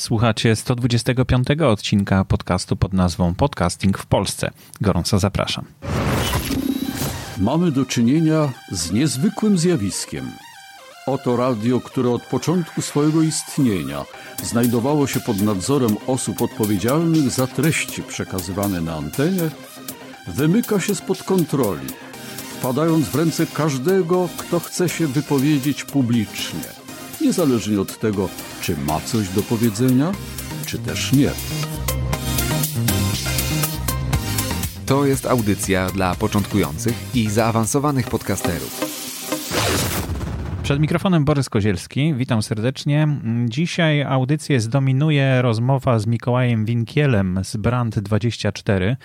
Słuchacie 125 odcinka podcastu pod nazwą Podcasting w Polsce. Gorąco zapraszam. Mamy do czynienia z niezwykłym zjawiskiem. Oto radio, które od początku swojego istnienia znajdowało się pod nadzorem osób odpowiedzialnych za treści przekazywane na antenie, wymyka się spod kontroli, wpadając w ręce każdego, kto chce się wypowiedzieć publicznie, niezależnie od tego, czy ma coś do powiedzenia, czy też nie. To jest audycja dla początkujących i zaawansowanych podcasterów. Przed mikrofonem Borys Kozielski, witam serdecznie. Dzisiaj audycję zdominuje rozmowa z Mikołajem Winkielem z Brand24.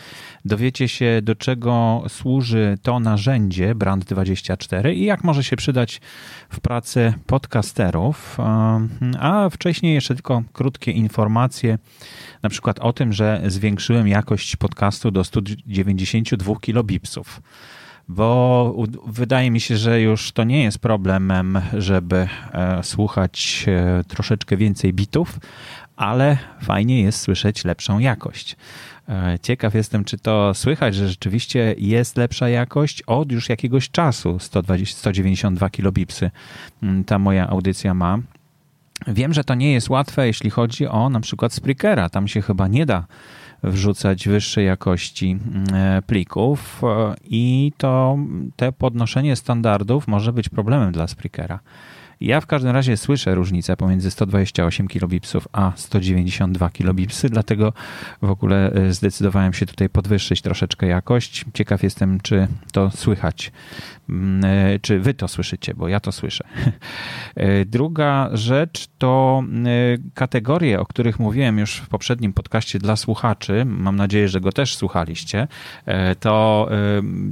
Dowiecie się, do czego służy to narzędzie Brand24 i jak może się przydać w pracy podcasterów. A wcześniej jeszcze tylko krótkie informacje, na przykład o tym, że zwiększyłem jakość podcastu do 192 kilobipsów bo wydaje mi się, że już to nie jest problemem, żeby e, słuchać e, troszeczkę więcej bitów, ale fajnie jest słyszeć lepszą jakość. E, ciekaw jestem, czy to słychać, że rzeczywiście jest lepsza jakość od już jakiegoś czasu. 120, 192 kilobipsy mm, ta moja audycja ma. Wiem, że to nie jest łatwe, jeśli chodzi o na przykład Spreakera. Tam się chyba nie da wrzucać wyższej jakości mm, plików e, i to te podnoszenie standardów może być problemem dla Spreakera. Ja w każdym razie słyszę różnicę pomiędzy 128 kilobipsów a 192 kilobipsy, dlatego w ogóle e, zdecydowałem się tutaj podwyższyć troszeczkę jakość. Ciekaw jestem, czy to słychać. Mm, e, czy wy to słyszycie, bo ja to słyszę. E, druga rzecz to kategorie, o których mówiłem już w poprzednim podcaście dla słuchaczy. Mam nadzieję, że go też słuchaliście. To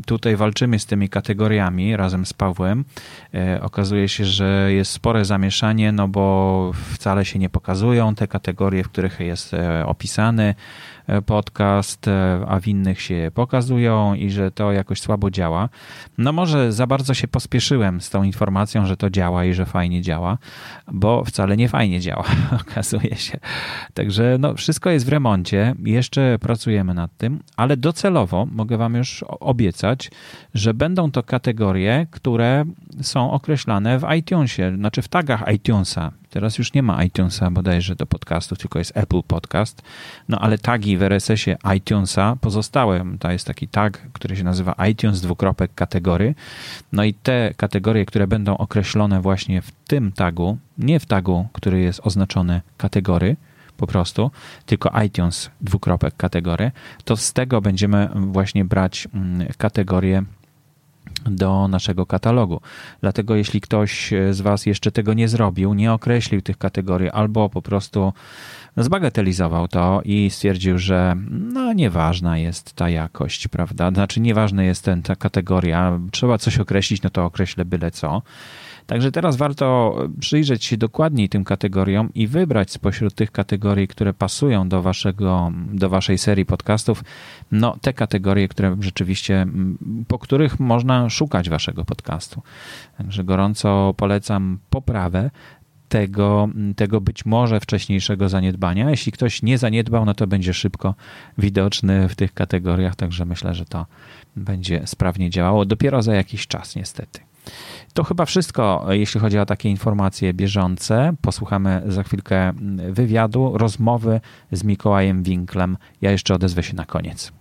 tutaj walczymy z tymi kategoriami razem z Pawłem. Okazuje się, że jest spore zamieszanie, no bo wcale się nie pokazują te kategorie, w których jest e, opisany podcast, e, a w innych się pokazują i że to jakoś słabo działa. No może za bardzo się pospieszyłem z tą informacją, że to działa i że fajnie działa, bo wcale nie fajnie działa, okazuje się. Także no, wszystko jest w remoncie, jeszcze pracujemy nad tym, ale docelowo mogę Wam już obiecać, że będą to kategorie, które są określane w iTunesie, znaczy w tagach iTunesa. Teraz już nie ma iTunesa bodajże do podcastów, tylko jest Apple Podcast. No ale tagi w RSS-ie iTunesa pozostałe. To jest taki tag, który się nazywa iTunes dwukropek kategory. No i te kategorie, które będą określone właśnie w tym tagu, nie w tagu, który jest oznaczony kategory, po prostu, tylko iTunes dwukropek kategory, to z tego będziemy właśnie brać mm, kategorie do naszego katalogu. Dlatego jeśli ktoś z Was jeszcze tego nie zrobił, nie określił tych kategorii albo po prostu zbagatelizował to i stwierdził, że no nieważna jest ta jakość, prawda? Znaczy nieważna jest ten, ta kategoria, trzeba coś określić, no to określę byle co. Także teraz warto przyjrzeć się dokładniej tym kategoriom i wybrać spośród tych kategorii, które pasują do, waszego, do waszej serii podcastów, no te kategorie, które rzeczywiście, po których można szukać waszego podcastu. Także gorąco polecam poprawę tego, tego być może wcześniejszego zaniedbania. Jeśli ktoś nie zaniedbał, no to będzie szybko widoczny w tych kategoriach, także myślę, że to będzie sprawnie działało dopiero za jakiś czas, niestety. To chyba wszystko, jeśli chodzi o takie informacje bieżące. Posłuchamy za chwilkę wywiadu, rozmowy z Mikołajem Winklem. Ja jeszcze odezwę się na koniec.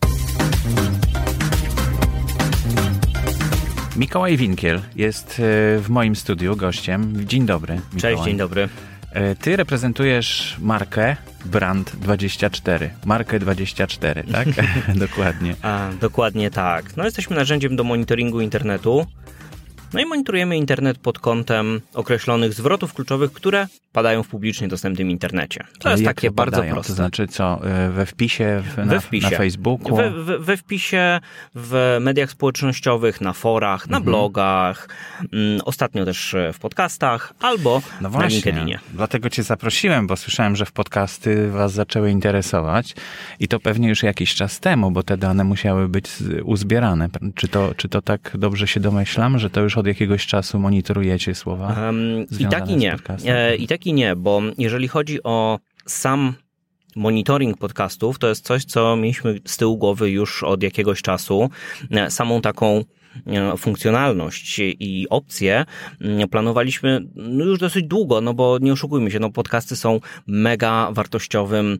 Mikołaj Winkiel jest e, w moim studiu gościem. Dzień dobry. Mikołaj. Cześć, dzień dobry. E, ty reprezentujesz markę Brand 24. Markę 24, tak? dokładnie. A, dokładnie tak. No, jesteśmy narzędziem do monitoringu internetu. No i monitorujemy internet pod kątem określonych zwrotów kluczowych, które padają w publicznie dostępnym internecie. To jest takie bardzo padają? proste. To znaczy co, e, we wpisie, w, we wpisie. na Facebooku? We, we, we, wpisie, w mediach społecznościowych, na forach, na mhm. blogach, mm, ostatnio też w podcastach albo no właśnie, na LinkedInie. Dlatego cię zaprosiłem, bo słyszałem, że w podcasty was zaczęły interesować i to pewnie już jakiś czas temu, bo te dane musiały być uzbierane. Czy to, czy to tak dobrze się domyślam, że to już od jakiegoś czasu monitorujecie słowa? Um, I tak i nie. E, I tak i nie, bo jeżeli chodzi o sam monitoring podcastów to jest coś, co mieliśmy z tyłu głowy już od jakiegoś czasu. Samą taką e, funkcjonalność i opcje planowaliśmy no już dosyć długo, no bo nie oszukujmy się, no podcasty są mega wartościowym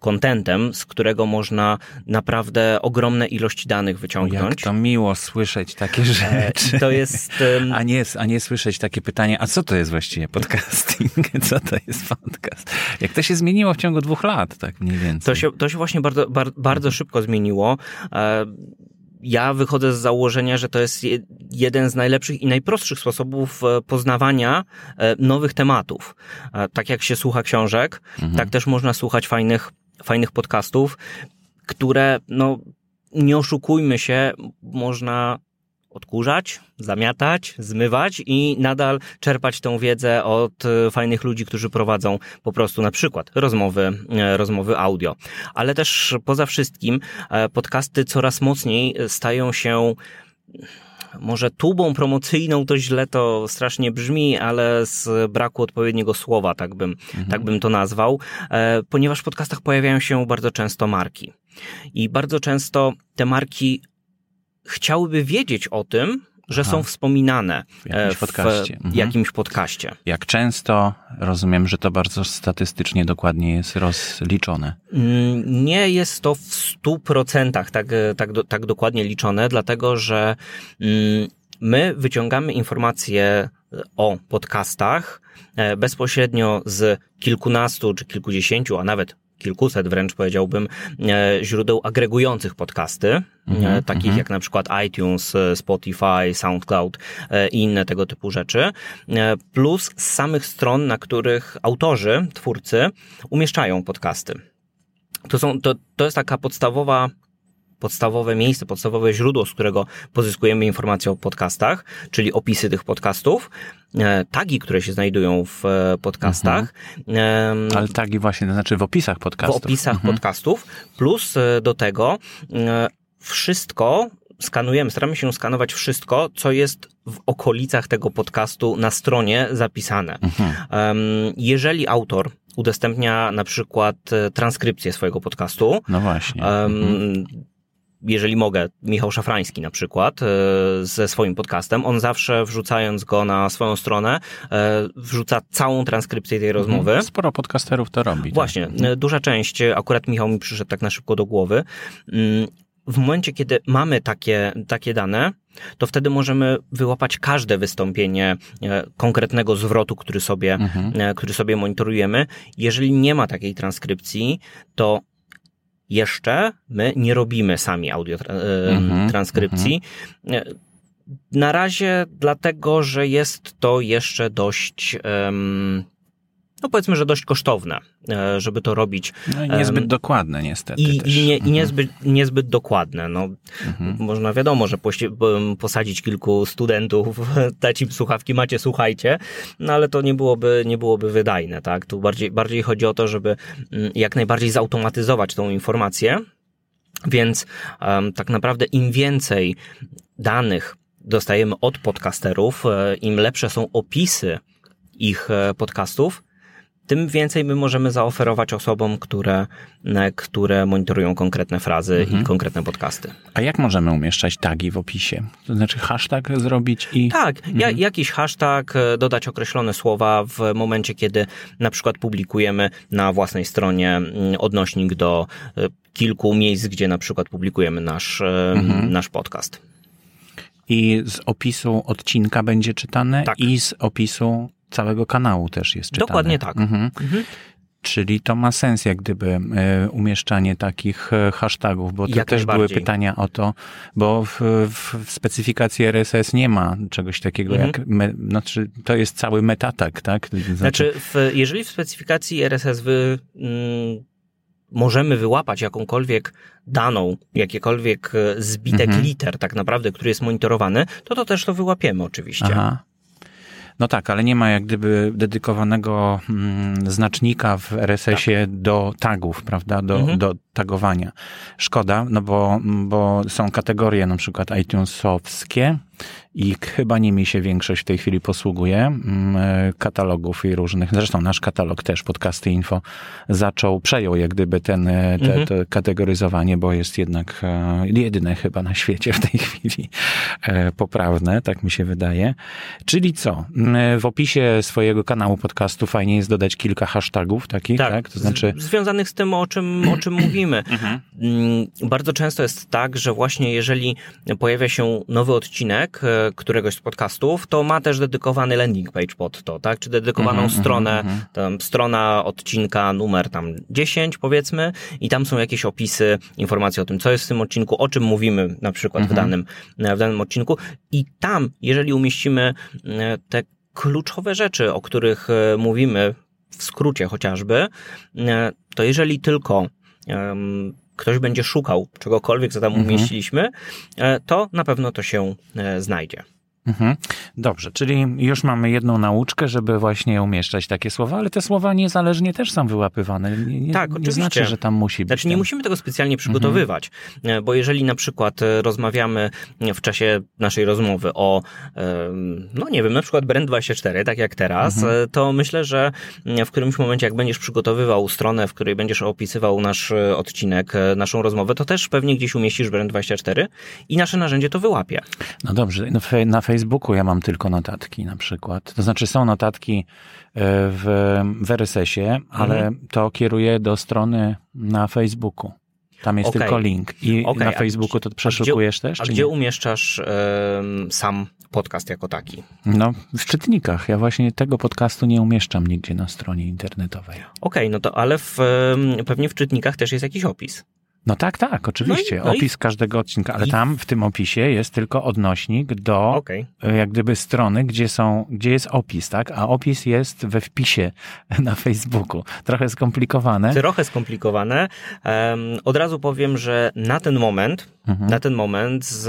kontentem, z którego można naprawdę ogromne ilości danych wyciągnąć. Jak to miło słyszeć takie rzeczy. To jest... Um... A, nie, a nie słyszeć takie pytanie, a co to jest właściwie podcasting? Co to jest podcast? Jak to się zmieniło w ciągu dwóch lat, tak mniej więcej? To się, to się właśnie bardzo, bardzo szybko zmieniło e, ja wychodzę z założenia, że to jest jeden z najlepszych i najprostszych sposobów e, poznawania e, nowych tematów. Tak jak się słucha książek, mhm. tak też można słuchać fajnych fajnych podcastów, które, no, nie oszukujmy się, można odkurzać, zamiatać, zmywać i nadal czerpać tę wiedzę od e, fajnych ludzi, którzy prowadzą po prostu na przykład rozmowy, e, rozmowy audio. Ale też poza wszystkim e, podcasty coraz mocniej stają się może tubą promocyjną to źle to strasznie brzmi, ale z braku odpowiedniego słowa, tak bym, mhm. tak bym to nazwał, e, ponieważ w podcastach pojawiają się bardzo często marki. I bardzo często te marki chciałyby wiedzieć o tym, że Aha. są wspominane w jakimś, w podcaście. Mhm. jakimś podcaście. Jak często? Rozumiem, że to bardzo statystycznie dokładnie jest rozliczone. Mm, nie jest to w stu procentach tak, tak, tak dokładnie liczone, dlatego że mm, my wyciągamy informacje o podcastach e, bezpośrednio z kilkunastu czy kilkudziesięciu, a nawet kilkuset wręcz powiedziałbym e, źródeł agregujących podcasty, mm-hmm, takich mm-hmm. jak na przykład iTunes, Spotify, SoundCloud i inne tego typu rzeczy, plus z samych stron, na których autorzy, twórcy umieszczają podcasty. To, są, to, to jest taka podstawowa podstawowe miejsce, podstawowe źródło, z którego pozyskujemy informacje o podcastach, czyli opisy tych podcastów, e, tagi, które się znajdują w e, podcastach. Mhm. Ale tagi właśnie, to znaczy w opisach podcastów. W opisach mhm. podcastów, plus e, do tego wszystko, skanujemy, staramy się skanować wszystko, co jest w okolicach tego podcastu na stronie zapisane. Mhm. Jeżeli autor udostępnia na przykład transkrypcję swojego podcastu. No właśnie. Mhm jeżeli mogę, Michał Szafrański na przykład, e, ze swoim podcastem, on zawsze wrzucając go na swoją stronę, e, wrzuca całą transkrypcję tej mhm. rozmowy. Sporo podcasterów to robi. Tak. Właśnie, tak. duża część, akurat Michał mi przyszedł tak na szybko do głowy. Mm, w momencie, kiedy mamy takie, takie dane, to wtedy możemy wyłapać każde wystąpienie konkretnego zwrotu, który sobie, mhm. który sobie monitorujemy. Jeżeli nie ma takiej transkrypcji, to jeszcze my nie robimy sami audio mm-hmm, transkrypcji. Mm-hmm. Na razie dlatego, że jest to jeszcze dość um, no powiedzmy, że dość kosztowne, e, żeby to robić. No i niezbyt dokładne niestety. I, i, nie, mhm. i niezbyt, niezbyt dokładne. No, mhm. Można wiadomo, że posadzić kilku studentów, dać im słuchawki, macie, słuchajcie, no ale to nie byłoby, nie byłoby wydajne, tak? Tu bardziej, bardziej chodzi o to, żeby mm, jak najbardziej zautomatyzować tą informację, więc um, tak naprawdę im więcej danych dostajemy od podcasterów, e, im lepsze są opisy ich e, podcastów, tym więcej my możemy zaoferować osobom, które, e, które monitorują konkretne frazy mhm. i konkretne podcasty. A jak możemy umieszczać tagi w opisie? To znaczy hashtag zrobić i... Tak, mhm. ja, jakiś hashtag, e, dodać określone słowa w momencie, kiedy na przykład publikujemy na własnej stronie mm, odnośnik do e, kilku miejsc, gdzie na przykład publikujemy nasz, mhm. nasz podcast. I z opisu odcinka będzie czytane tak. i z opisu całego kanału też jest czytane. Dokładnie tak. Mhm. Mhm. Czyli to ma sens, jak gdyby e, umieszczanie takich e, hashtagów, bo to jak też były pytania o to, bo w, w, specyfikacji RSS nie ma czegoś takiego mhm. jak, me, znaczy to jest cały metatag, tak? Znaczy, znaczy w, jeżeli w specyfikacji RSS wy, mm, możemy wyłapać jakąkolwiek daną, jakiekolwiek e, zbitek mhm. liter tak naprawdę, który jest monitorowany, to to też to wyłapiemy oczywiście. Aha. No tak, ale nie ma jak gdyby dedykowanego mm, znacznika w RSS-ie tak. do tagów, prawda? Do, mhm. do tagowania. Szkoda, no bo, bo są kategorie na przykład iTunesowskie i chyba nimi się większość w tej chwili posługuje, mm, e, katalogów i różnych, zresztą nasz katalog też, podcasty info, zaczął, przejął jak gdyby ten, e, te, Mhm. to kategoryzowanie, bo jest jednak e, jedyne chyba na świecie w tej chwili poprawne, tak mi się wydaje. Czyli co? Mm, W opisie swojego kanału podcastu fajnie jest dodać kilka hashtagów takich, tak? To znaczy... z, związanych z tym, o czym, o czym mówimy. Mhm. Mm, Bardzo często jest tak, że właśnie jeżeli pojawia się nowy odcinek e, któregoś z podcastów, to ma też dedykowany landing page pod to, tak? Czy dedykowaną Mhm, stronę, mhm, tam strona odcinka numer tam 10 powiedzmy i tam są jakieś opisy, informacje o tym, co jest w tym odcinku, o czym mówimy na przykład w, Mhm. danym, w danym odcinku i tam, jeżeli umieścimy e, te kluczowe rzeczy, o których e, mówimy w skrócie chociażby, e, to jeżeli tylko ktoś będzie szukał czegokolwiek, co tam Mhm. umieściliśmy, e, to na pewno to się e, znajdzie. Mhm. Dobrze, czyli już mamy jedną nauczkę, żeby właśnie umieszczać takie słowa, ale te słowa niezależnie też są wyłapywane. Nie, nie, Tak, nie oczywiście. znaczy, że tam musi być. Znaczy nie ten- musimy tego specjalnie przygotowywać, e, bo jeżeli na przykład e, rozmawiamy w czasie naszej rozmowy o, em, no nie wiem, na przykład Brand24, tak jak teraz, e, to myślę, że w którymś momencie, jak będziesz przygotowywał stronę, w której będziesz opisywał nasz e, odcinek, e, naszą rozmowę, to też pewnie gdzieś umieścisz Brand24 i nasze narzędzie to wyłapie. No dobrze, na Facebooku ja mam tylko notatki na przykład. To znaczy są notatki e, w, w RSS-ie, ale Mhm. to kieruję do strony na Facebooku. Tam jest Okej. tylko link. I Okej, na Facebooku to przeszukujesz też? A gdzie nie? umieszczasz sam podcast jako taki? No, w czytnikach. Ja właśnie tego podcastu nie umieszczam nigdzie na stronie internetowej. Okej, no to ale w, pewnie w czytnikach też jest jakiś opis. No tak, tak, oczywiście. No i- no i- Opis każdego odcinka, ale i- tam w tym opisie jest tylko odnośnik do Okej. e, jak gdyby strony, gdzie są, gdzie jest opis, tak? A opis jest we wpisie na Facebooku. Trochę skomplikowane. Trochę skomplikowane. Em, Od razu powiem, że na ten moment, Mhm. na ten moment z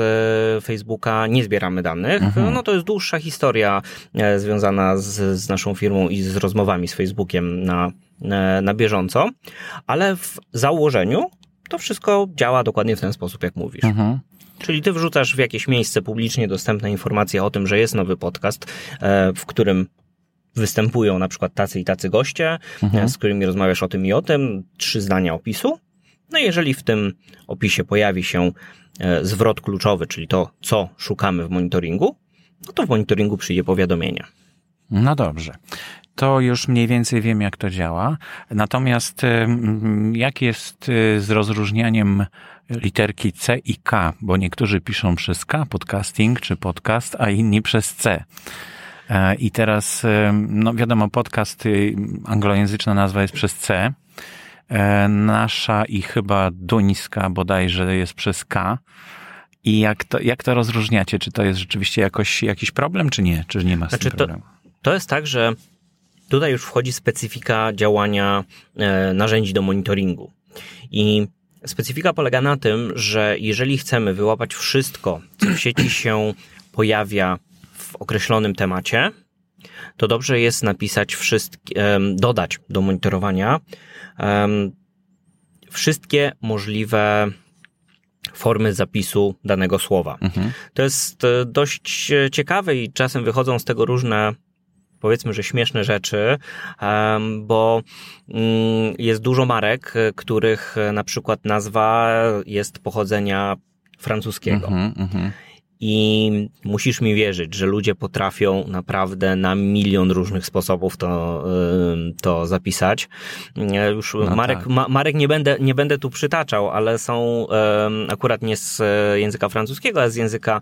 e, Facebooka nie zbieramy danych. Mhm. No to jest dłuższa historia e, związana z, z naszą firmą i z rozmowami z Facebookiem na, na, na bieżąco, ale w założeniu to wszystko działa dokładnie w ten sposób, jak mówisz. Mhm. Czyli ty wrzucasz w jakieś miejsce publicznie dostępne informacje o tym, że jest nowy podcast, e, w którym występują na przykład tacy i tacy goście, Mhm. e, z którymi rozmawiasz o tym i o tym, trzy zdania opisu. No i jeżeli w tym opisie pojawi się e, zwrot kluczowy, czyli to, co szukamy w monitoringu, no to w monitoringu przyjdzie powiadomienie. No dobrze. To już mniej więcej wiem, jak to działa. Natomiast jak jest y, z rozróżnianiem literki C i K? Bo niektórzy piszą przez K podcasting czy podcast, a inni przez C. E, I teraz, no wiadomo, podcast, y, anglojęzyczna nazwa jest przez C. E, Nasza i chyba duńska bodajże jest przez K. I jak to, jak to rozróżniacie? Czy to jest rzeczywiście jakoś, jakiś problem, czy nie? Czy nie ma z Znaczy, tym to- problemu? To jest tak, że tutaj już wchodzi specyfika działania e, narzędzi do monitoringu. I specyfika polega na tym, że jeżeli chcemy wyłapać wszystko, co w sieci się pojawia w określonym temacie, to dobrze jest napisać wszystkie, em, dodać do monitorowania em, wszystkie możliwe formy zapisu danego słowa. Mhm. To jest e, dość e, ciekawe i czasem wychodzą z tego różne powiedzmy, że śmieszne rzeczy, bo mm, jest dużo marek, e, których e, na przykład nazwa jest pochodzenia francuskiego. Mhm, mhm. I musisz mi wierzyć, że ludzie potrafią naprawdę na milion różnych sposobów to, to zapisać. E, Już No Marek, tak. ma, Marek nie będę, nie będę tu przytaczał, ale są akurat nie z języka francuskiego, a z języka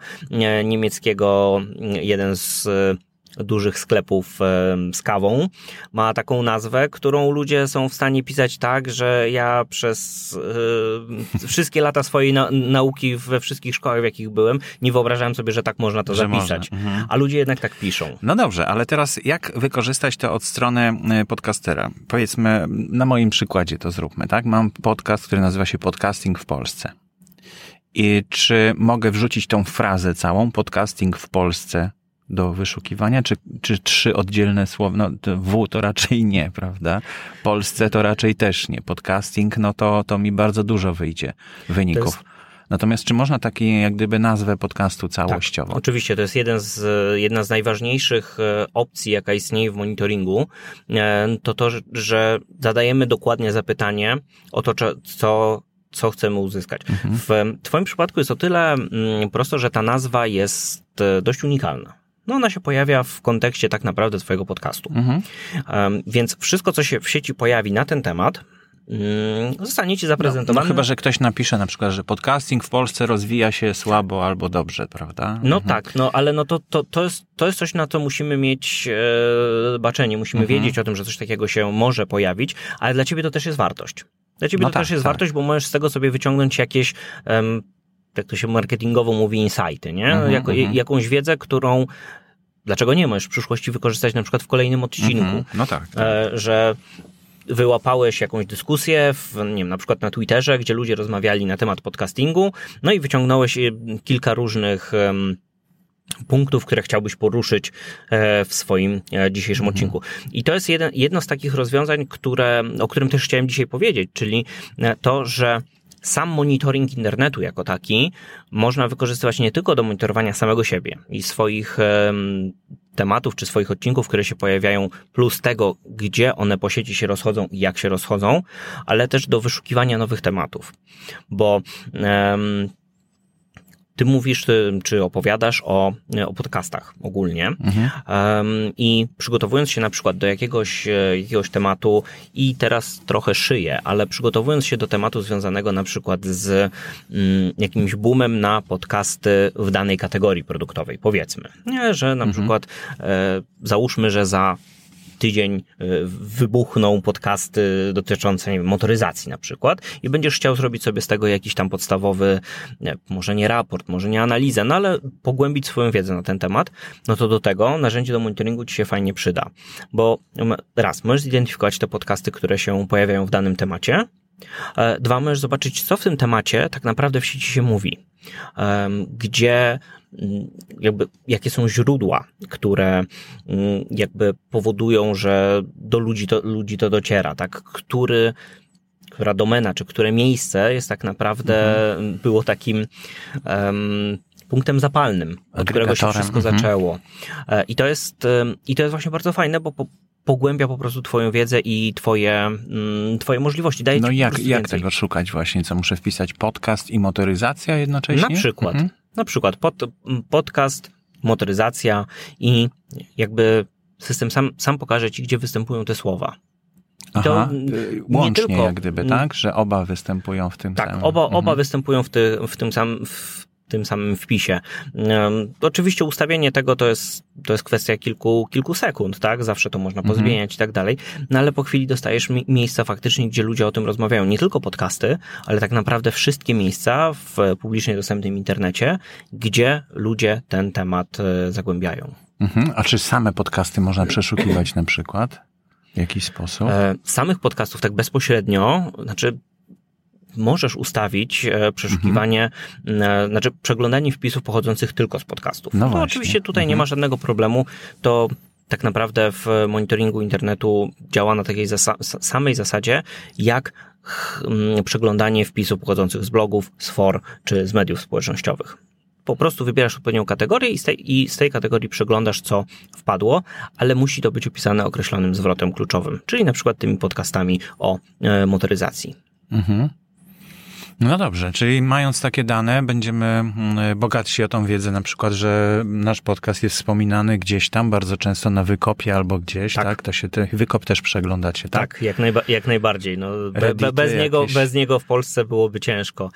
niemieckiego jeden z dużych sklepów z kawą ma taką nazwę, którą ludzie są w stanie pisać tak, że ja przez e, wszystkie lata swojej na, nauki we wszystkich szkołach, w jakich byłem, nie wyobrażałem sobie, że tak można to Że zapisać. mhm. A ludzie jednak tak piszą. No dobrze, ale teraz jak wykorzystać to od strony y, podcastera? Powiedzmy, na moim przykładzie to zróbmy, tak? Mam podcast, który nazywa się Podcasting w Polsce. I czy mogę wrzucić tą frazę całą, podcasting w Polsce, do wyszukiwania, czy, czy trzy oddzielne słowa? No, to W to raczej nie, prawda? Polsce to raczej też nie. Podcasting, no to, to mi bardzo dużo wyjdzie wyników. Natomiast czy można taki, jak gdyby, nazwę podcastu całościowo? Tak, oczywiście, to jest jeden z, jedna z najważniejszych e, opcji, jaka istnieje w monitoringu. E, To to, że- zadajemy dokładnie zapytanie o to, co, co chcemy uzyskać. W Twoim przypadku jest o tyle mm, prosto, że ta nazwa jest e, dość unikalna. No ona się pojawia w kontekście tak naprawdę Twojego podcastu. Mhm. Em, Więc wszystko, co się w sieci pojawi na ten temat, mm, zostanie Ci No, zaprezentowane. chyba, że ktoś napisze na przykład, że podcasting w Polsce rozwija się słabo albo dobrze, prawda? No Mhm. tak, no ale no to, to, to, jest, to jest coś, na co musimy mieć e, baczenie, musimy Mhm. wiedzieć o tym, że coś takiego się może pojawić, ale dla ciebie to też jest wartość. Dla ciebie No to tak, też jest tak. wartość, bo możesz z tego sobie wyciągnąć jakieś, em, jak to się marketingowo mówi, insighty, nie? Mhm, jako, mhm. Jakąś wiedzę, którą, dlaczego nie możesz w przyszłości wykorzystać na przykład w kolejnym odcinku, Mhm. No tak. tak. e, że wyłapałeś jakąś dyskusję, w, nie wiem, na przykład na Twitterze, gdzie ludzie rozmawiali na temat podcastingu, no i wyciągnąłeś e, kilka różnych em, punktów, które chciałbyś poruszyć e, w swoim e, dzisiejszym odcinku. I to jest jeden, jedno z takich rozwiązań, które, o którym też chciałem dzisiaj powiedzieć, czyli e, to, że sam monitoring internetu jako taki można wykorzystywać nie tylko do monitorowania samego siebie i swoich em, tematów czy swoich odcinków, które się pojawiają, plus tego, gdzie one po sieci się rozchodzą i jak się rozchodzą, ale też do wyszukiwania nowych tematów. Bo em, ty mówisz, ty, czy opowiadasz o, o podcastach ogólnie. Mhm. em, i przygotowując się na przykład do jakiegoś, e, jakiegoś tematu i teraz trochę szyję, ale przygotowując się do tematu związanego na przykład z mm, jakimś boomem na podcasty w danej kategorii produktowej, powiedzmy, nie, że na przykład e, załóżmy, że za tydzień e, wybuchną podcasty dotyczące wiem, motoryzacji na przykład i będziesz chciał zrobić sobie z tego jakiś tam podstawowy, nie, może nie raport, może nie analizę, no ale pogłębić swoją wiedzę na ten temat, no to do tego narzędzie do monitoringu ci się fajnie przyda. Bo raz, możesz zidentyfikować te podcasty, które się pojawiają w danym temacie, E, Dwa, możesz zobaczyć, co w tym temacie tak naprawdę w sieci się mówi. Gdzie, jakby, jakie są źródła, które mm, jakby powodują, że do ludzi to, ludzi to dociera, tak? Który, która domena, czy które miejsce jest tak naprawdę, było takim em, punktem zapalnym, od którego się wszystko mhm. zaczęło. E, I to jest, i to jest właśnie bardzo fajne, bo po, pogłębia po prostu twoją wiedzę i twoje, mm, twoje możliwości. Daje No jak, jak więcej. tego szukać właśnie? Co muszę wpisać? Podcast i motoryzacja jednocześnie? Na przykład, Mhm. Na przykład pod, podcast, motoryzacja i jakby system sam, sam pokaże ci, gdzie występują te słowa. I to Aha, nie łącznie tylko- jak gdyby, tak? Że oba występują w tym Tak, samym. oba, Mhm. oba występują w, ty, w tym samym, w tym samym wpisie. Oczywiście ustawienie tego to jest, to jest kwestia kilku, kilku sekund, tak? Zawsze to można Mhm. pozmieniać i tak dalej. No ale po chwili dostajesz mi, miejsca faktycznie, gdzie ludzie o tym rozmawiają. Nie tylko podcasty, ale tak naprawdę wszystkie miejsca w publicznie dostępnym internecie, gdzie ludzie ten temat e, zagłębiają. Mhm. A czy same podcasty można przeszukiwać na przykład? W jakiś sposób? E, samych podcastów tak bezpośrednio, znaczy możesz ustawić e, przeszukiwanie, e, znaczy przeglądanie wpisów pochodzących tylko z podcastów. No to właśnie. oczywiście tutaj nie Mhm. ma żadnego problemu. To tak naprawdę w monitoringu internetu działa na takiej zasa- samej zasadzie, jak przeglądanie wpisów pochodzących z blogów, z for czy z mediów społecznościowych. Po prostu wybierasz odpowiednią kategorię i z, tej, i z tej kategorii przeglądasz, co wpadło, ale musi to być opisane określonym zwrotem kluczowym, czyli na przykład tymi podcastami o e, motoryzacji. Mhm. No dobrze, czyli mając takie dane, będziemy mm, bogatsi o tą wiedzę, na przykład, że nasz podcast jest wspominany gdzieś tam, bardzo często na wykopie albo gdzieś, tak? Tak. To się te, wykop też przeglądacie, tak? Tak, jak, najba- jak najbardziej. No, be, be, bez, niego, bez niego w Polsce byłoby ciężko.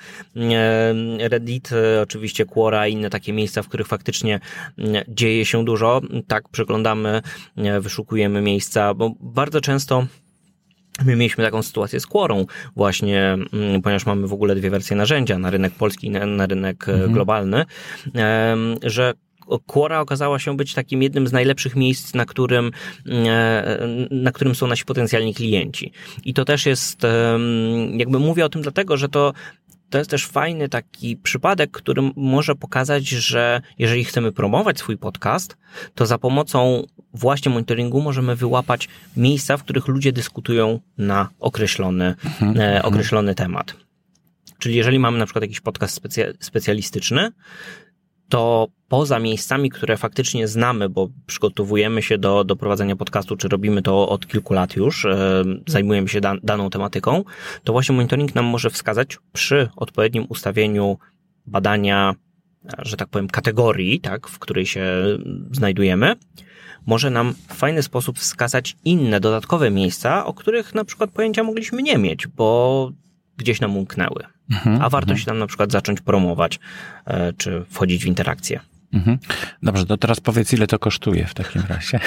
Reddit, e, oczywiście Quora i inne takie miejsca, w których faktycznie mm, dzieje się dużo. Tak, przeglądamy, wyszukujemy miejsca, bo bardzo często My mieliśmy taką sytuację z Quorą właśnie, mm, ponieważ mamy w ogóle dwie wersje narzędzia na rynek polski i na, rynek e, globalny, em, że Quora okazała się być takim jednym z najlepszych miejsc, na którym, e, na którym są nasi potencjalni klienci. I to też jest, jakby mówię o tym dlatego, że to to jest też fajny taki przypadek, który może pokazać, że jeżeli chcemy promować swój podcast, to za pomocą właśnie monitoringu możemy wyłapać miejsca, w których ludzie dyskutują na określony, mhm. e, określony temat. Czyli jeżeli mamy na przykład jakiś podcast specja- specjalistyczny, to poza miejscami, które faktycznie znamy, bo przygotowujemy się do, do prowadzenia podcastu, czy robimy to od kilku lat już, e, zajmujemy się dan daną tematyką, to właśnie monitoring nam może wskazać przy odpowiednim ustawieniu badania, że tak powiem, kategorii, tak, w której się znajdujemy, może nam w fajny sposób wskazać inne, dodatkowe miejsca, o których na przykład pojęcia mogliśmy nie mieć, bo gdzieś nam umknęły. Mhm, a warto mhm. się tam na przykład zacząć promować, e, czy wchodzić w interakcję. Mhm. Dobrze, to teraz powiedz, ile to kosztuje w takim razie.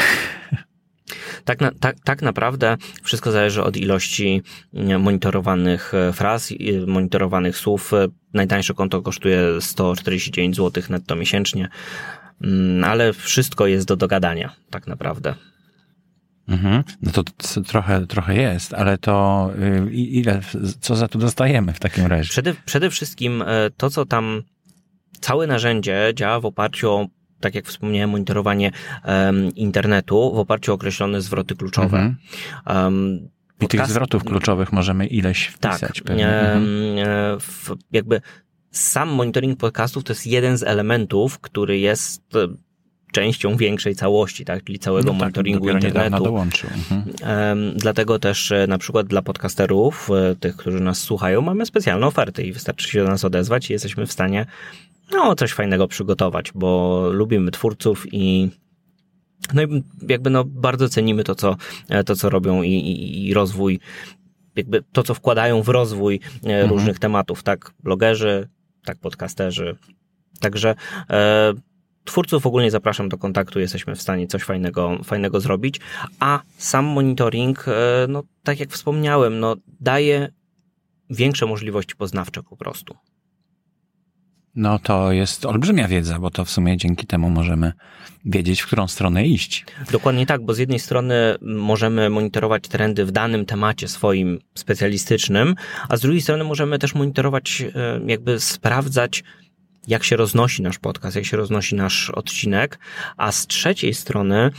Tak, na, tak, tak naprawdę wszystko zależy od ilości monitorowanych e, fraz, monitorowanych słów. Najtańsze konto kosztuje 149 zł netto miesięcznie, mm, ale wszystko jest do dogadania, tak naprawdę. Mhm. No to trochę, trochę jest, ale to y, ile, co za to dostajemy w takim razie? Przede, przede wszystkim e, to, co tam, całe narzędzie działa w oparciu o tak jak wspomniałem, monitorowanie um, internetu w oparciu o określone zwroty kluczowe. Mhm. Um, I tych zwrotów kluczowych możemy ileś wpisać tak, pewnie. Mhm. E, w, jakby sam monitoring podcastów to jest jeden z elementów, który jest częścią większej całości, tak, czyli całego no tak, monitoringu internetu. Dołączył. Mhm. Dlatego też e, na przykład dla podcasterów, e, tych, którzy nas słuchają, mamy specjalne oferty i wystarczy się do nas odezwać i jesteśmy w stanie no, coś fajnego przygotować, bo lubimy twórców i no i jakby no bardzo cenimy to, co, e, to, co robią i, i, i rozwój, jakby to, co wkładają w rozwój mhm. różnych tematów, tak blogerzy, tak podcasterzy. Także twórców ogólnie zapraszam do kontaktu, jesteśmy w stanie coś fajnego, fajnego zrobić, a sam monitoring, e, no tak jak wspomniałem, no daje większe możliwości poznawcze po prostu. No to jest olbrzymia wiedza, bo to w sumie dzięki temu możemy wiedzieć, w którą stronę iść. Dokładnie tak, bo z jednej strony możemy monitorować trendy w danym temacie swoim specjalistycznym, a z drugiej strony możemy też monitorować, e, jakby sprawdzać, jak się roznosi nasz podcast, jak się roznosi nasz odcinek, a z trzeciej strony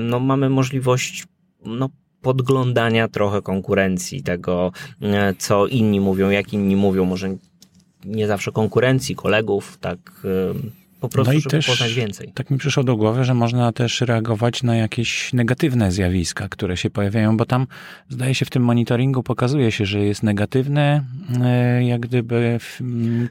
no, mamy możliwość no, podglądania trochę konkurencji, tego, e, co inni mówią, jak inni mówią, może nie zawsze konkurencji, kolegów, tak po prostu, no i żeby też, poznać więcej. Tak mi przyszło do głowy, że można też reagować na jakieś negatywne zjawiska, które się pojawiają, bo tam zdaje się w tym monitoringu pokazuje się, że jest negatywny e, jak gdyby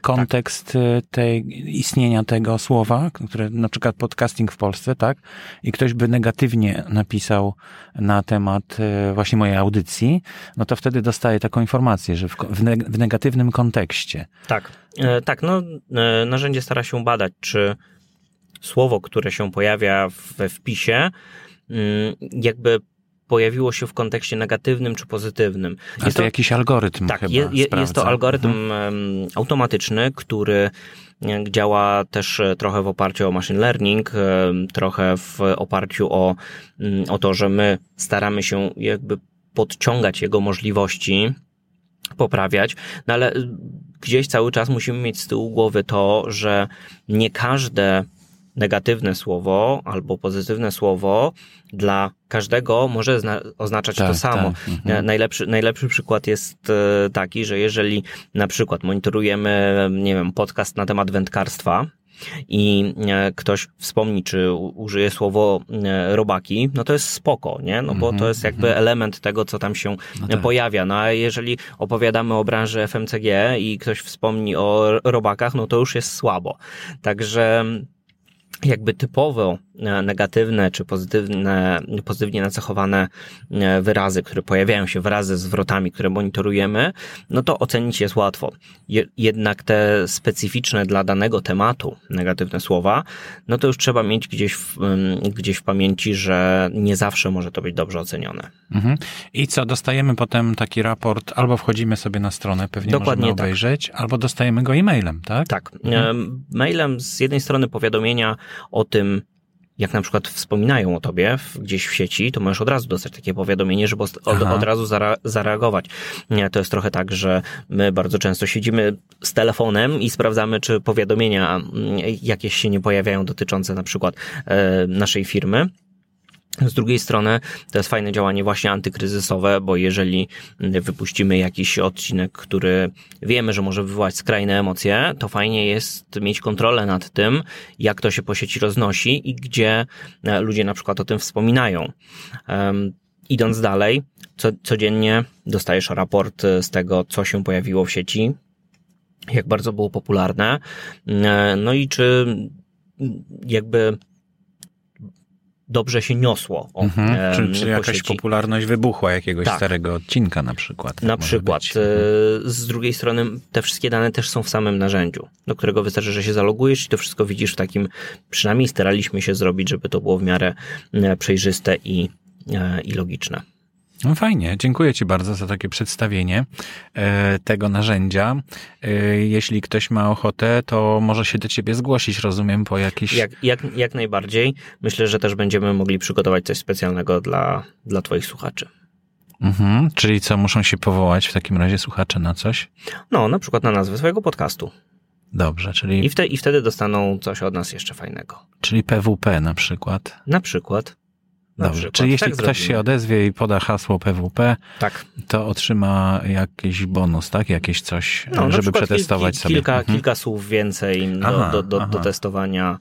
kontekst tak. tej, istnienia tego słowa, które na przykład podcasting w Polsce, tak? I ktoś by negatywnie napisał na temat e, właśnie mojej audycji, no to wtedy dostaje taką informację, że w, w negatywnym kontekście. Tak. E, tak, no e, narzędzie stara się badać, czy słowo, które się pojawia we wpisie, mm, jakby pojawiło się w kontekście negatywnym czy pozytywnym. Jest A to, to jakiś algorytm Tak, chyba je, jest to algorytm mhm. automatyczny, który e, działa też trochę w oparciu o machine learning, trochę w oparciu o, mm, o to, że my staramy się jakby podciągać jego możliwości, poprawiać, no ale gdzieś cały czas musimy mieć z tyłu głowy to, że nie każde negatywne słowo albo pozytywne słowo dla każdego może oznaczać tak, to samo. Tak. Mhm. Najlepszy, najlepszy przykład jest e, taki, że jeżeli na przykład monitorujemy, nie wiem, podcast na temat wędkarstwa, i e, ktoś wspomni, czy użyje słowo e, robaki, no to jest spoko, nie? No bo to mhm, jest jakby mhm. element tego, co tam się no tak. pojawia. No a jeżeli opowiadamy o branży FMCG i ktoś wspomni o robakach, no to już jest słabo. Także jakby typowo e, negatywne czy pozytywne, pozytywnie nacechowane e, wyrazy, które pojawiają się wraz ze zwrotami, które monitorujemy, no to ocenić jest łatwo. Jednak te specyficzne dla danego tematu negatywne słowa, no to już trzeba mieć gdzieś w, gdzieś w pamięci, że nie zawsze może to być dobrze ocenione. Mhm. I co, dostajemy potem taki raport, albo wchodzimy sobie na stronę, pewnie Dokładnie możemy tak. obejrzeć, tak. albo dostajemy go e-mailem, tak? Tak. Mhm. Mailem z jednej strony powiadomienia o tym, jak na przykład wspominają o tobie gdzieś w sieci, to możesz od razu dostać takie powiadomienie, żeby od, od razu zara, zareagować. To jest trochę tak, że my bardzo często siedzimy z telefonem i sprawdzamy, czy powiadomienia mm, jakieś się nie pojawiają dotyczące na przykład e, naszej firmy. Z drugiej strony to jest fajne działanie właśnie antykryzysowe, bo jeżeli wypuścimy jakiś odcinek, który wiemy, że może wywołać skrajne emocje, to fajnie jest mieć kontrolę nad tym, jak to się po sieci roznosi i gdzie e, ludzie na przykład o tym wspominają. Um, idąc dalej, co, codziennie dostajesz raport z tego, co się pojawiło w sieci, jak bardzo było popularne, e, no i czy jakby dobrze się niosło. O, mhm. Czy, czy jakaś sieci. popularność wybuchła jakiegoś tak. starego odcinka na przykład. Na przykład. Być. E, z drugiej strony te wszystkie dane też są w samym narzędziu, do którego wystarczy, że się zalogujesz i to wszystko widzisz w takim, przynajmniej staraliśmy się zrobić, żeby to było w miarę e, przejrzyste i, e, i logiczne. No fajnie, dziękuję Ci bardzo za takie przedstawienie e, tego narzędzia. E, jeśli ktoś ma ochotę, to może się do Ciebie zgłosić, rozumiem, po jakiś... Jak, jak, jak najbardziej. Myślę, że też będziemy mogli przygotować coś specjalnego dla, dla Twoich słuchaczy. Mhm, czyli co, muszą się powołać w takim razie słuchacze na coś? No, na przykład na nazwę swojego podcastu. Dobrze, czyli... I, wte, I wtedy dostaną coś od nas jeszcze fajnego. Czyli PWP na przykład? Na przykład. Dobrze, czyli jeśli tak ktoś zrobimy. się odezwie i poda hasło PWP, tak. to otrzyma jakiś bonus, tak? Jakieś coś, no, żeby przetestować kil, sobie. Kilka, mhm. kilka słów więcej do, aha, do, do, do, testowania.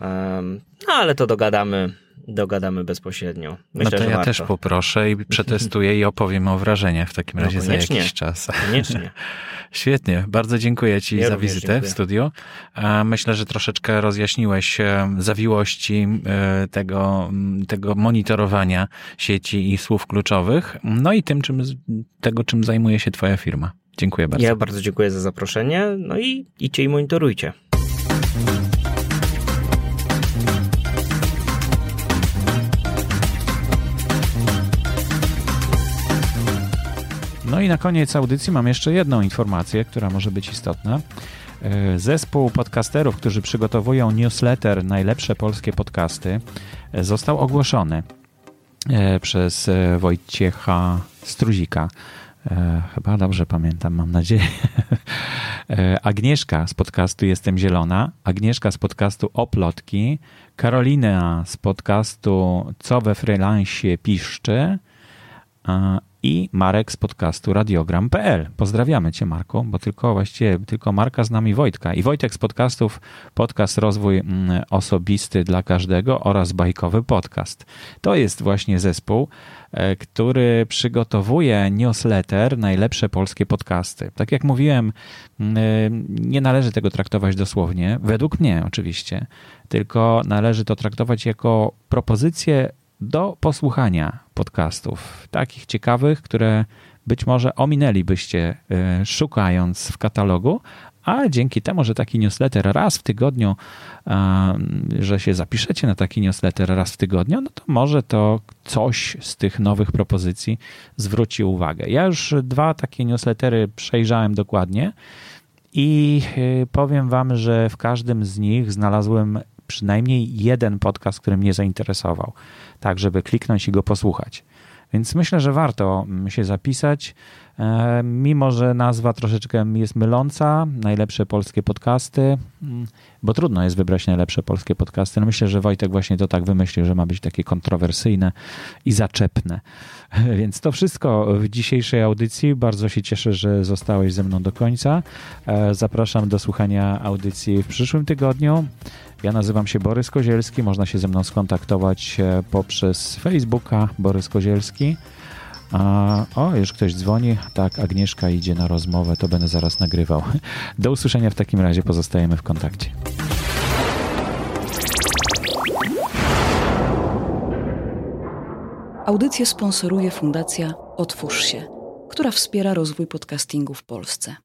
Um, no ale to dogadamy dogadamy bezpośrednio. Myślę, no to ja warto. też poproszę i przetestuję i opowiem o wrażeniach w takim no razie no, za jakiś czas. Koniecznie. Świetnie, bardzo dziękuję Ci ja za wizytę dziękuję. w studiu. Myślę, że troszeczkę rozjaśniłeś e, zawiłości e, tego, tego monitorowania sieci i słów kluczowych, no i tym, czym, tego, czym zajmuje się Twoja firma. Dziękuję bardzo. Ja bardzo dziękuję za zaproszenie, no i idźcie i monitorujcie. No i na koniec audycji mam jeszcze jedną informację, która może być istotna. E, zespół podcasterów, którzy przygotowują newsletter Najlepsze polskie podcasty, e, został ogłoszony e, przez Wojciecha Struzika. Chyba dobrze pamiętam, mam nadzieję. Agnieszka z podcastu Jestem Zielona, Agnieszka z podcastu Oplotki, Karolina z podcastu Co we freelancie piszczy i Marek z podcastu radiogram.pl. Pozdrawiamy Cię, Marku, bo tylko właściwie tylko Marka z nami Wojtka. I Wojtek z podcastów, podcast Rozwój mm, Osobisty dla Każdego oraz Bajkowy Podcast. To jest właśnie zespół, e, który przygotowuje newsletter Najlepsze Polskie Podcasty. Tak jak mówiłem, mm, e, nie należy tego traktować dosłownie, według mnie oczywiście, tylko należy to traktować jako propozycję do posłuchania podcastów, takich ciekawych, które być może ominęlibyście y, szukając w katalogu, a dzięki temu, że taki newsletter raz w tygodniu, że się zapiszecie na taki newsletter raz w tygodniu, no to może to coś z tych nowych propozycji zwróci uwagę. Ja już dwa takie newslettery przejrzałem dokładnie i y, powiem Wam, że w każdym z nich znalazłem przynajmniej jeden podcast, który mnie zainteresował, tak żeby kliknąć i go posłuchać. Więc myślę, że warto mm, się zapisać, e, mimo że nazwa troszeczkę jest myląca. Najlepsze polskie podcasty, mm, bo trudno jest wybrać najlepsze polskie podcasty. No myślę, że Wojtek właśnie to tak wymyślił, że ma być takie kontrowersyjne i zaczepne. Więc to wszystko w dzisiejszej audycji. Bardzo się cieszę, że zostałeś ze mną do końca. E, zapraszam do słuchania audycji w przyszłym tygodniu. Ja nazywam się Borys Kozielski. Można się ze mną skontaktować e, poprzez Facebooka Borys Kozielski. A, o, już ktoś dzwoni. Tak, Agnieszka idzie na rozmowę, to będę zaraz nagrywał. Do usłyszenia w takim razie, pozostajemy w kontakcie. Audycję sponsoruje Fundacja Otwórz się, która wspiera rozwój podcastingu w Polsce.